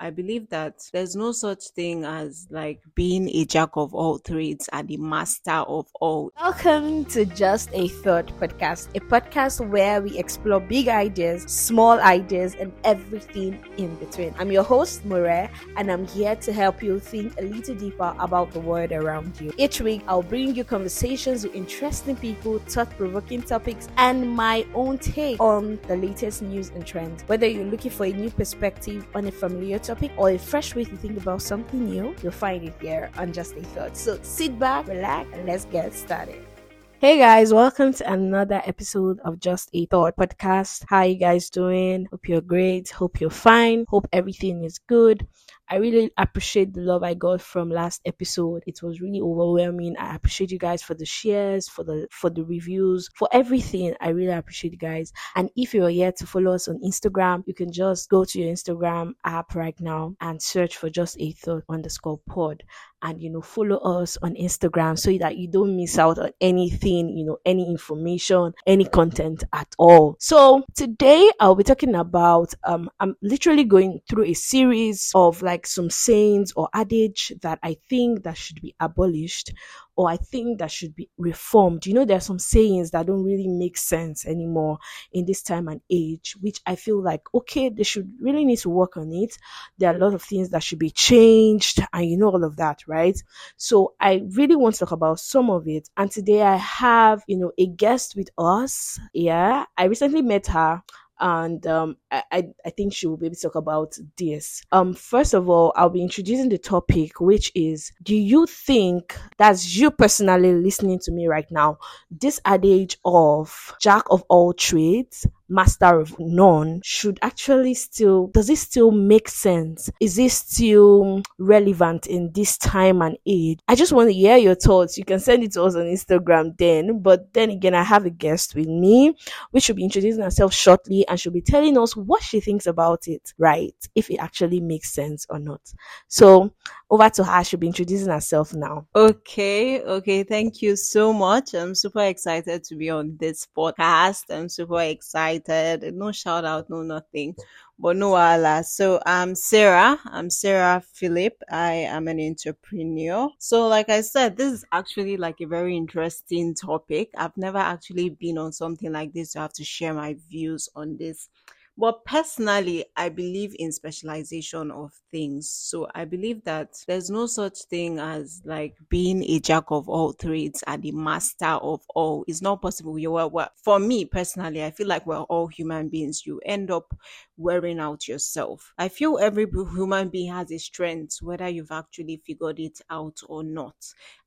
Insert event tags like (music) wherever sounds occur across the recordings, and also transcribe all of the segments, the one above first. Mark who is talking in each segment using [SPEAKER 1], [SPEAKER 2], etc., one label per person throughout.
[SPEAKER 1] I believe that there's no such thing as like being a jack of all trades and a master of all.
[SPEAKER 2] Welcome to Just a Thought podcast, a podcast where we explore big ideas, small ideas, and everything in between. I'm your host, Mure, and I'm here to help you think a little deeper about the world around you. Each week, I'll bring you conversations with interesting people, thought provoking topics, and my own take on the latest news and trends. Whether you're looking for a new perspective on a familiar topic or a fresh way to think about something new, you'll find it here on Just a Thought. So sit back, relax, and let's get started. Hey guys, welcome to another episode of Just a Thought podcast. How you guys doing? Hope you're great. Hope you're fine. Hope everything is good. I really appreciate the love I got from last episode. It was really overwhelming. I appreciate you guys for the shares, for the for the reviews, for everything. I really appreciate you guys. And if you're here to follow us on Instagram, you can just go to your Instagram app right now and search for just a thought underscore pod and you know follow us on Instagram so that you don't miss out on anything, you know, any information, any content at all. So today I'll be talking about um I'm literally going through a series of like some sayings or adage that I think that should be abolished or I think that should be reformed. You know, there are some sayings that don't really make sense anymore in this time and age, which I feel like, okay, they should really need to work on it. There are a lot of things that should be changed, and you know, all of that, right? So I really want to talk about some of it. And today I have, you know, a guest with us. Yeah, I recently met her and um, I, I think she will be able to talk about this. Um, first of all, I'll be introducing the topic, which is: Do you think that's you personally listening to me right now? This adage of jack of all trades, master of none should actually still does it still make sense? Is it still relevant in this time and age? I just want to hear your thoughts. You can send it to us on instagram then but then again i have a guest with me which should be introducing herself shortly and she'll be telling us what she thinks about it right? If it actually makes sense or not. So over to her. She'll be introducing herself now.
[SPEAKER 1] Okay, okay, thank you so much. I'm super excited to be on this podcast. I'm super excited. No shout out, no nothing, but no Allah. So I'm Sarah. I'm Sarah Philip. I am an entrepreneur. So, like I said, this is actually like a very interesting topic. I've never actually been on something like this. So I have to share my views on this. But personally, I believe in specialization of things. So I believe that there's no such thing as like being a jack of all trades and a master of all. It's not possible. You are well, for me personally, I feel like we're all human beings. You end up wearing out yourself. I feel every human being has a strength, whether you've actually figured it out or not.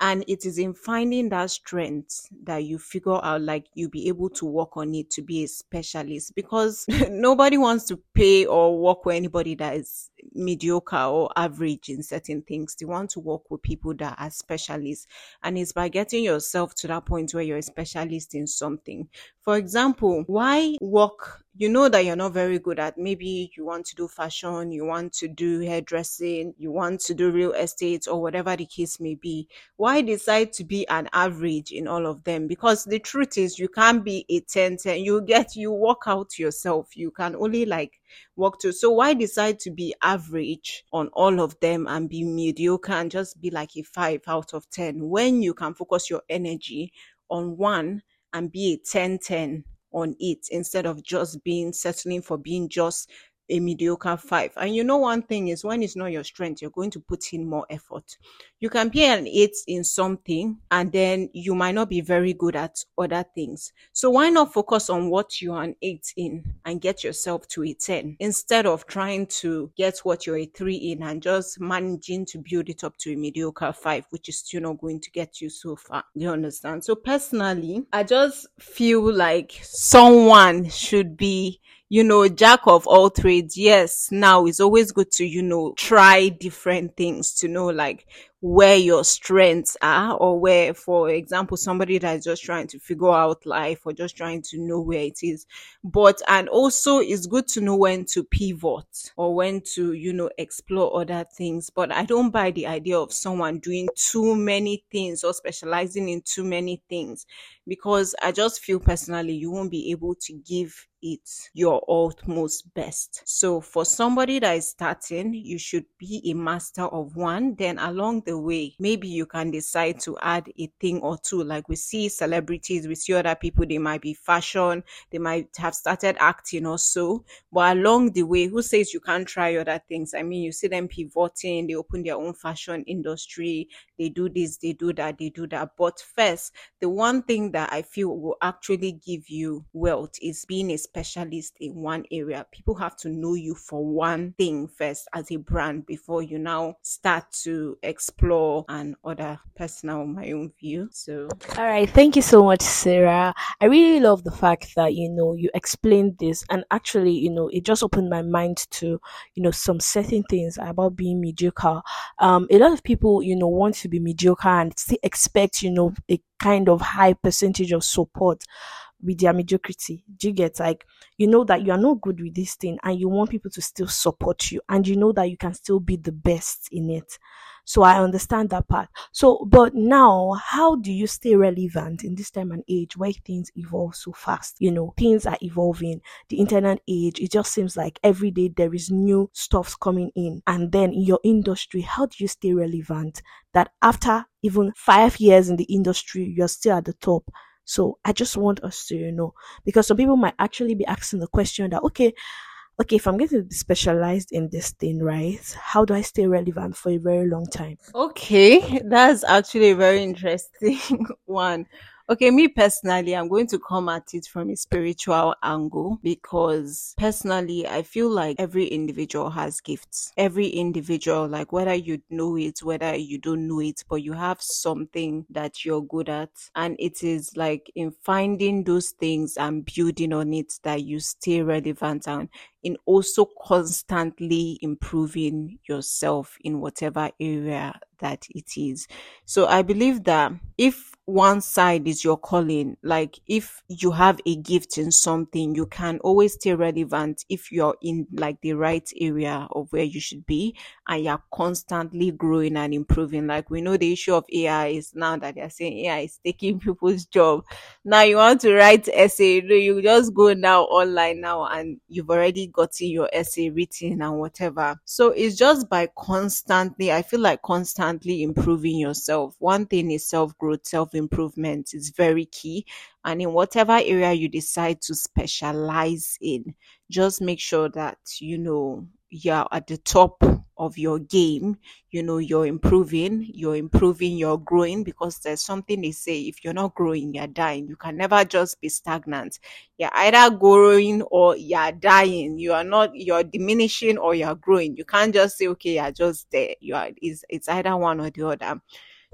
[SPEAKER 1] And it is in finding that strength that you figure out like you'll be able to work on it to be a specialist because (laughs) nobody wants to pay or work with anybody that is mediocre or average in certain things. They want to work with people that are specialists. And it's by getting yourself to that point where you're a specialist in something. For example, why work you know that you're not very good at maybe you want to do fashion, you want to do hairdressing, you want to do real estate or whatever the case may be. Why decide to be an average in all of them? Because the truth is you can't be a 10 10. You get you work out yourself. You can only like work to. So why decide to be average on all of them and be mediocre and just be like a five out of 10 when you can focus your energy on one and be a 10 10 on it instead of just being settling for being just a mediocre five. And you know, one thing is when it's not your strength, you're going to put in more effort. You can be an eight in something and then you might not be very good at other things. So why not focus on what you're an eight in and get yourself to a 10 instead of trying to get what you're a three in and just managing to build it up to a mediocre five, which is still not going to get you so far. You understand? So personally, I just feel like someone should be you know, jack of all trades. Yes, now it's always good to, you know, try different things to know like where your strengths are or where for example somebody that is just trying to figure out life or just trying to know where it is but and also it's good to know when to pivot or when to you know explore other things but i don't buy the idea of someone doing too many things or specializing in too many things because I just feel personally you won't be able to give it your utmost best. So for somebody that is starting, you should be a master of one. Then along the way, maybe you can decide to add a thing or two. Like we see celebrities, we see other people, they might be fashion, they might have started acting or so. But along the way, who says you can't try other things? I mean, you see them pivoting, they open their own fashion industry, they do this, they do that, they do that. But first, the one thing that I feel will actually give you wealth is being a specialist in one area. People have to know you for one thing first as a brand before you now start to explore and other personal my own view. So
[SPEAKER 2] all right, thank you so much, Sarah. I really love the fact that you know you explained this and actually, you know, it just opened my mind to, you know, some certain things about being mediocre. Um, a lot of people, you know, want to be mediocre and still expect, you know, a kind of high percentage of support with their mediocrity. Do you get like you know that you are not good with this thing and you want people to still support you and you know that you can still be the best in it. So I understand that part. So, but now, how do you stay relevant in this time and age where things evolve so fast? You know, things are evolving. The internet age, it just seems like every day there is new stuffs coming in. And then in your industry, how do you stay relevant? That after even five years in the industry, you're still at the top. So I just want us to, you know, because some people might actually be asking the question that, okay, okay, if I'm going to be specialized in this thing, right? How do I stay relevant for a very long time?
[SPEAKER 1] Okay, that's actually a very interesting (laughs) one. Okay, me personally, I'm going to come at it from a spiritual angle because personally, I feel like every individual has gifts. Every individual, like whether you know it, whether you don't know it, but you have something that you're good at. And it is like in finding those things and building on it that you stay relevant and in also constantly improving yourself in whatever area that it is. So I believe that if one side is your calling, like if you have a gift in something, you can always stay relevant if you're in like the right area of where you should be and you're constantly growing and improving. Like we know the issue of AI is now that they're saying AI is taking (laughs) people's job. Now you want to write essay, you just go now online now and you've already gotten your essay written and whatever. So it's just by constantly, I feel like constantly improving yourself. One thing is self growth, self improvement is very key. And in whatever area you decide to specialize in, just make sure that, you know, you're at the top of your game you know you're improving you're improving you're growing because there's something they say if you're not growing you're dying. You can never just be stagnant. You're either growing or you're dying. You are not you're diminishing or you're growing. You can't just say okay you're just there. You are it's, it's either one or the other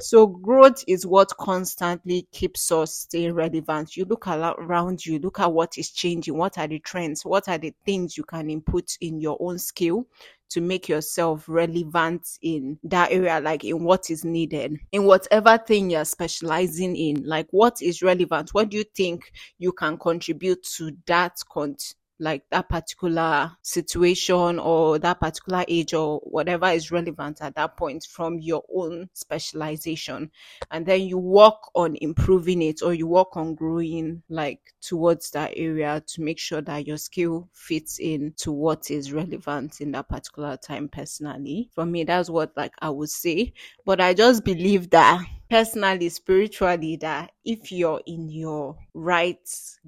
[SPEAKER 1] so growth is what constantly keeps us stay relevant. You look around you, look at what is changing, what are the trends, what are the things you can input in your own skill to make yourself relevant in that area, like in what is needed, in whatever thing you're specializing in, like what is relevant, what do you think you can contribute to that content like that particular situation or that particular age or whatever is relevant at that point from your own specialization. And then you work on improving it or you work on growing like towards that area to make sure that your skill fits in to what is relevant in that particular time personally. For me that's what like i would say. But i just believe that personally, spiritually, that if you're in your right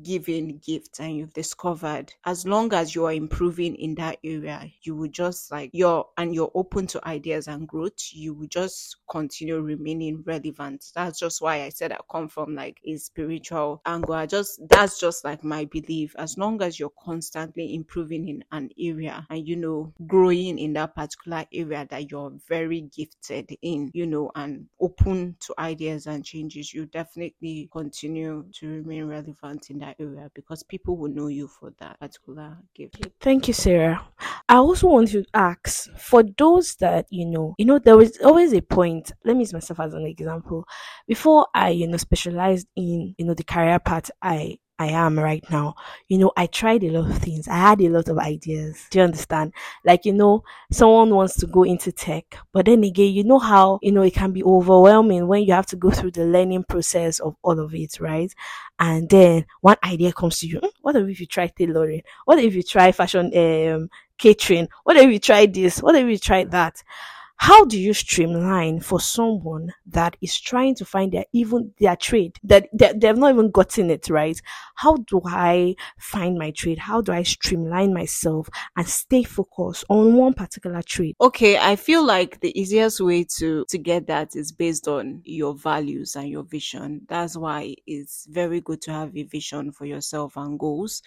[SPEAKER 1] giving gift and you've discovered, as long as you are improving in that area, you will just like you're and you're open to ideas and growth, you will just continue remaining relevant. That's just why I said I come from like a spiritual angle. I just that's just like my belief. As long as you're constantly improving in an area and you know growing in that particular area that you're very gifted in, you know, and open to ideas and changes, you definitely continue to remain relevant in that area because people will know you for that particular gift.
[SPEAKER 2] Thank you, Sarah. I also want to ask for those that you know, you know, there was always a point. Let me use myself as an example. Before I, you know, specialized in, you know, the career path I I am right now. You know, I tried a lot of things. I had a lot of ideas. Do you understand? Like, you know, someone wants to go into tech, but then again, you know how, you know, it can be overwhelming when you have to go through the learning process of all of it, right? And then one idea comes to you. Hmm, what if you try tailoring? What if you try fashion, um, catering? What if you try this? What if you try that? How do you streamline for someone that is trying to find their even their trade that they, they've not even gotten it right? How do i find my trade? How do i streamline myself and stay focused on one particular trade?
[SPEAKER 1] Okay i feel like the easiest way to to get that is based on your values and your vision. That's why it's very good to have a vision for yourself and goals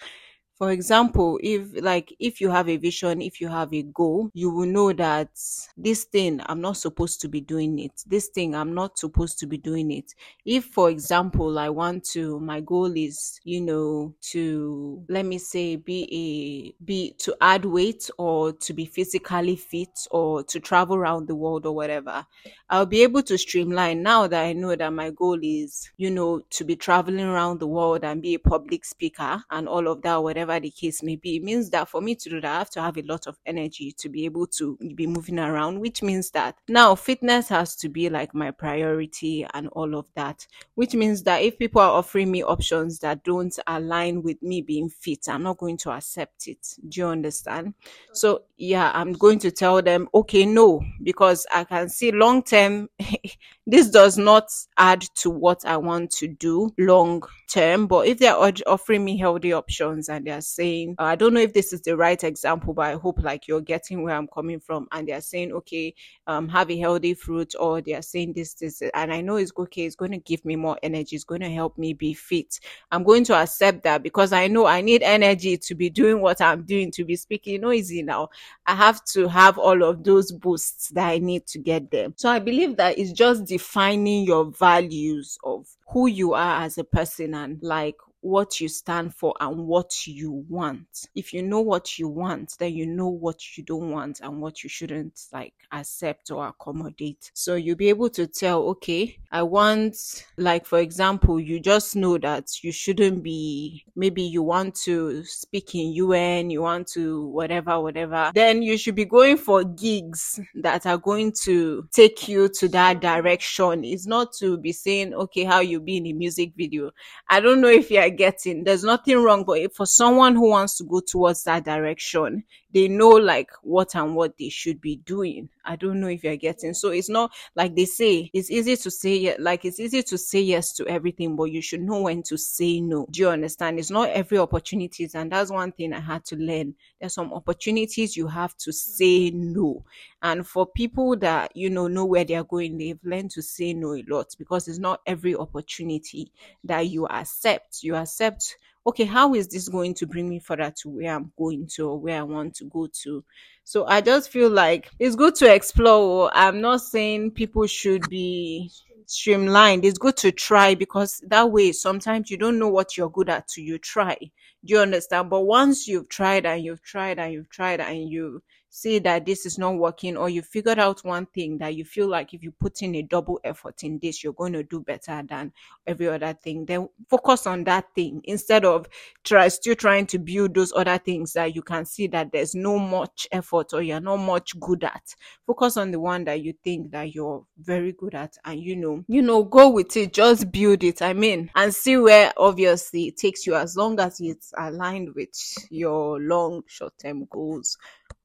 [SPEAKER 1] for example, if like if you have a vision, if you have a goal, you will know that this thing I'm not supposed to be doing it. This thing I'm not supposed to be doing it. If for example, I want to my goal is, you know, to let me say be a be to add weight or to be physically fit or to travel around the world or whatever. I'll be able to streamline now that I know that my goal is, you know, to be traveling around the world and be a public speaker and all of that, whatever whatever the case may be. It means that for me to do that, I have to have a lot of energy to be able to be moving around, which means that now fitness has to be like my priority and all of that, which means that if people are offering me options that don't align with me being fit, I'm not going to accept it. Do you understand? So, yeah, I'm going to tell them, okay, no, because I can see long term, (laughs) this does not add to what I want to do long term. But if they're offering me healthy options and they're saying, uh, I don't know if this is the right example, but I hope like you're getting where I'm coming from. And they're saying, okay, um, have a healthy fruit, or they're saying this, this, and I know it's okay. It's going to give me more energy. It's going to help me be fit. I'm going to accept that because I know I need energy to be doing what I'm doing, to be speaking noisy now. I have to have all of those boosts that I need to get them. So I believe that it's just defining your values of who you are as a person like what you stand for and what you want. If you know what you want, then you know what you don't want and what you shouldn't like accept or accommodate. So you'll be able to tell, okay, I want, like, for example, you just know that you shouldn't be, maybe you want to speak in UN, you want to whatever, whatever, then you should be going for gigs that are going to take you to that direction. It's not to be saying, okay, how you be in a music video. I don't know if you're getting. There's nothing wrong, but for someone who wants to go towards that direction, they know like what and what they should be doing. I don't know if you're getting. So it's not like they say, it's easy to say, like it's easy to say yes to everything, but you should know when to say no. Do you understand? It's not every opportunities. And that's one thing I had to learn. There's some opportunities you have to say no. And for people that, you know, know where they're going, they've learned to say no a lot because it's not every opportunity that you accept. You accept okay, how is this going to bring me further to where I'm going to or where I want to go to? So I just feel like it's good to explore. Oh. I'm not saying people should be streamlined. It's good to try because that way sometimes you don't know what you're good at till you try. Do you understand? But once you've tried and you've tried and you've tried and you see that this is not working or you figured out one thing that you feel like if you put in a double effort in this you're going to do better than every other thing then focus on that thing instead of try still trying to build those other things that you can see that there's no much effort or you're not much good at. Focus on the one that you think that you're very good at and you know you know go with it just build it i mean and see where obviously it takes you as long as it's aligned with your long short-term goals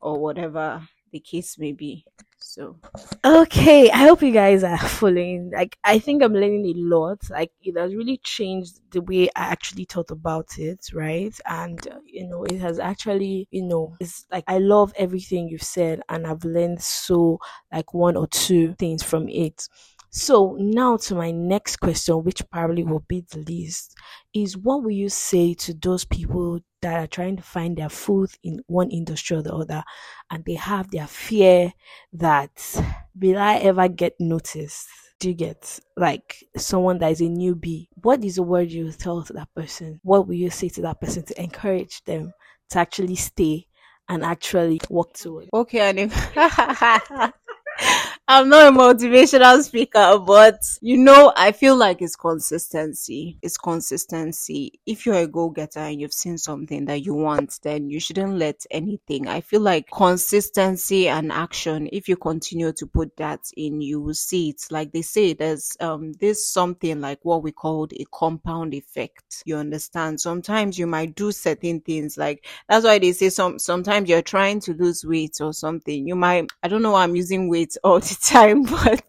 [SPEAKER 1] or whatever the case may be. So
[SPEAKER 2] okay, I hope you guys are (laughs) following. Like I think I'm learning a lot. Like it has really changed the way I actually thought about it, right? And uh, you know, it has actually, you know, it's like I love everything you've said and I've learned so like one or two things from it. So now to my next question, which probably will be the least, is what will you say to those people that are trying to find their food in one industry or the other and they have their fear that will I ever get noticed? Do you get like someone that is a newbie? What is the word you tell to that person? What will you say to that person to encourage them to actually stay and actually walk towards?
[SPEAKER 1] Okay, Annie. (laughs) I'm not a motivational speaker, but you know, I feel like it's consistency. It's consistency. If you're a go getter and you've seen something that you want, then you shouldn't let anything. I feel like consistency and action, if you continue to put that in, you will see it. Like they say, there's um this something like what we called a compound effect. You understand? Sometimes you might do certain things, like that's why they say some sometimes you're trying to lose weight or something. You might I don't know I'm using weight all the (laughs) time, but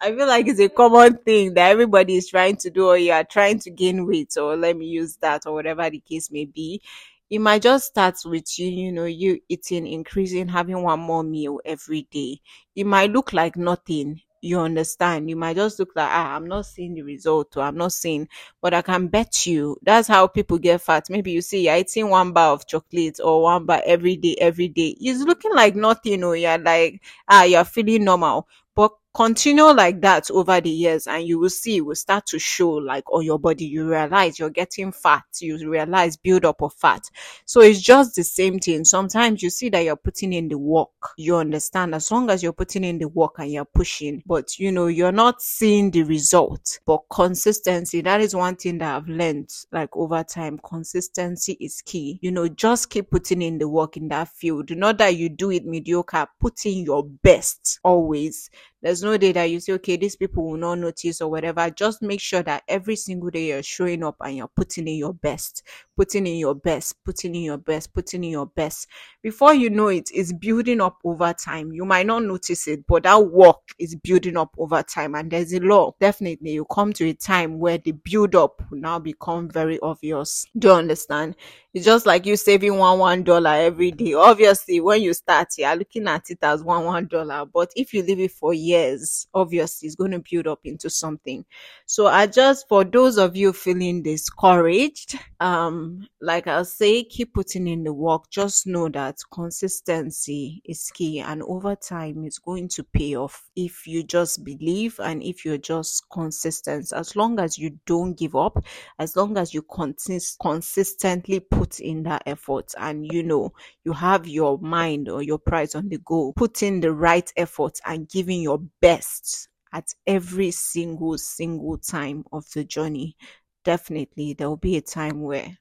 [SPEAKER 1] I feel like it's a common thing that everybody is trying to do, or you are trying to gain weight, or let me use that, or whatever the case may be. It might just start with you, you know, you eating, increasing, having one more meal every day. It might look like nothing you understand. You might just look like, ah, I'm not seeing the result or I'm not seeing, but I can bet you that's how people get fat. Maybe you see you're eating one bar of chocolate or one bar every day, every day. It's looking like nothing or you're like, ah, you're feeling normal. Continue like that over the years and you will see it will start to show like on your body. You realize you're getting fat. You realize build up of fat. So it's just the same thing. Sometimes you see that you're putting in the work. You understand. As long as you're putting in the work and you're pushing but you know you're not seeing the result. But consistency that is one thing that i've learned like over time. Consistency is key. You know just keep putting in the work in that field. Not that you do it mediocre. Put in your best always there's no day that you say, okay, these people will not notice or whatever. Just make sure that every single day you're showing up and you're putting in your best, putting in your best, putting in your best, putting in your best. Before you know it, it's building up over time. You might not notice it, but that work is building up over time. And there's a law. Definitely, you come to a time where the build up will now become very obvious. Do you understand? It's just like you saving one one dollar every day. Obviously, when you start, you're looking at it as one one dollar. But if you leave it for years, obviously it's going to build up into something. So I just for those of you feeling discouraged, um, Um, like I'll say, keep putting in the work. Just know that consistency is key, and over time, it's going to pay off if you just believe and if you're just consistent. As long as you don't give up, as long as you consist consistently put in that effort and you know you have your mind or your prize on the goal, put in the right effort and giving your best at every single single time of the journey definitely there will be a time where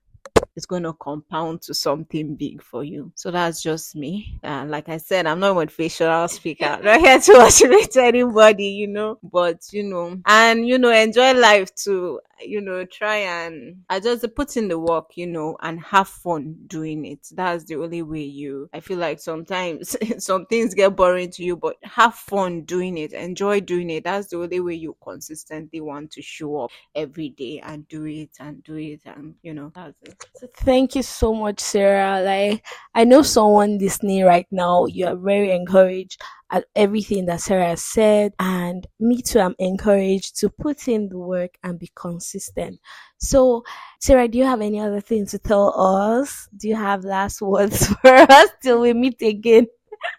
[SPEAKER 1] it's going to compound to something big for you. So that's just me. And like I said, I'm not a motivational speaker. I'm not here to (laughs) motivate anybody, you know, but you know, and you know, enjoy life too. You know, try and I just put in the work, you know, and have fun doing it. That's the only way you. I feel like sometimes (laughs) some things get boring to you, but have fun doing it. Enjoy doing it. That's the only way you consistently want to show up every day and do it and do it and you know that's it.
[SPEAKER 2] Thank you so much, Sarah. Like, I know someone listening right now, you are very encouraged at everything that Sarah said. And me too, I'm encouraged to put in the work and be consistent. So, Sarah, do you have any other thing to tell us? Do you have last (laughs) words for us till we meet again?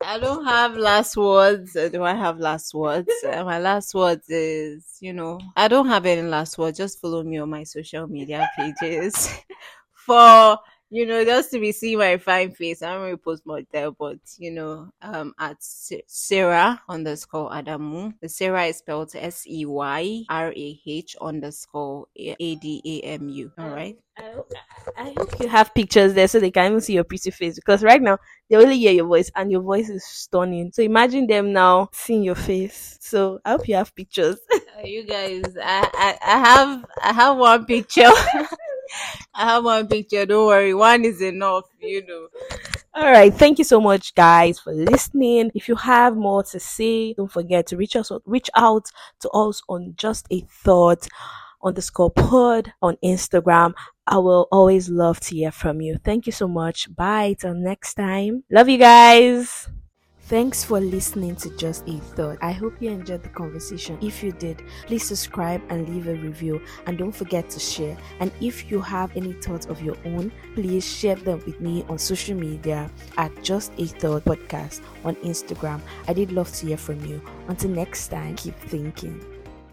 [SPEAKER 1] I don't have last words. Do I have last words? Uh, my last words is, you know, I don't have any last words. Just follow me on my social media pages (laughs) for you know just to be seeing my fine face. I don't really post much there, but you know, um, at Sarah underscore Adamu. The Sarah is spelled S E Y R A H underscore A D A M U. All right.
[SPEAKER 2] I, I hope you have pictures there so they can even see your pretty face because right now they only hear your voice and your voice is stunning. So imagine them now seeing your face. So I hope you have pictures.
[SPEAKER 1] Uh, you guys, I, I I have I have one picture. (laughs) I have one picture. Don't worry, one is enough. You know.
[SPEAKER 2] All right. Thank you so much, guys, for listening. If you have more to say, don't forget to reach us, reach out to us on just a thought underscore pod on Instagram. I will always love to hear from you. Thank you so much. Bye. Till next time. Love you guys. Thanks for listening to Just a Thought. I hope you enjoyed the conversation. If you did, please subscribe and leave a review and don't forget to share. And if you have any thoughts of your own, please share them with me on social media at Just a Thought Podcast on Instagram. I did love to hear from you. Until next time, keep thinking.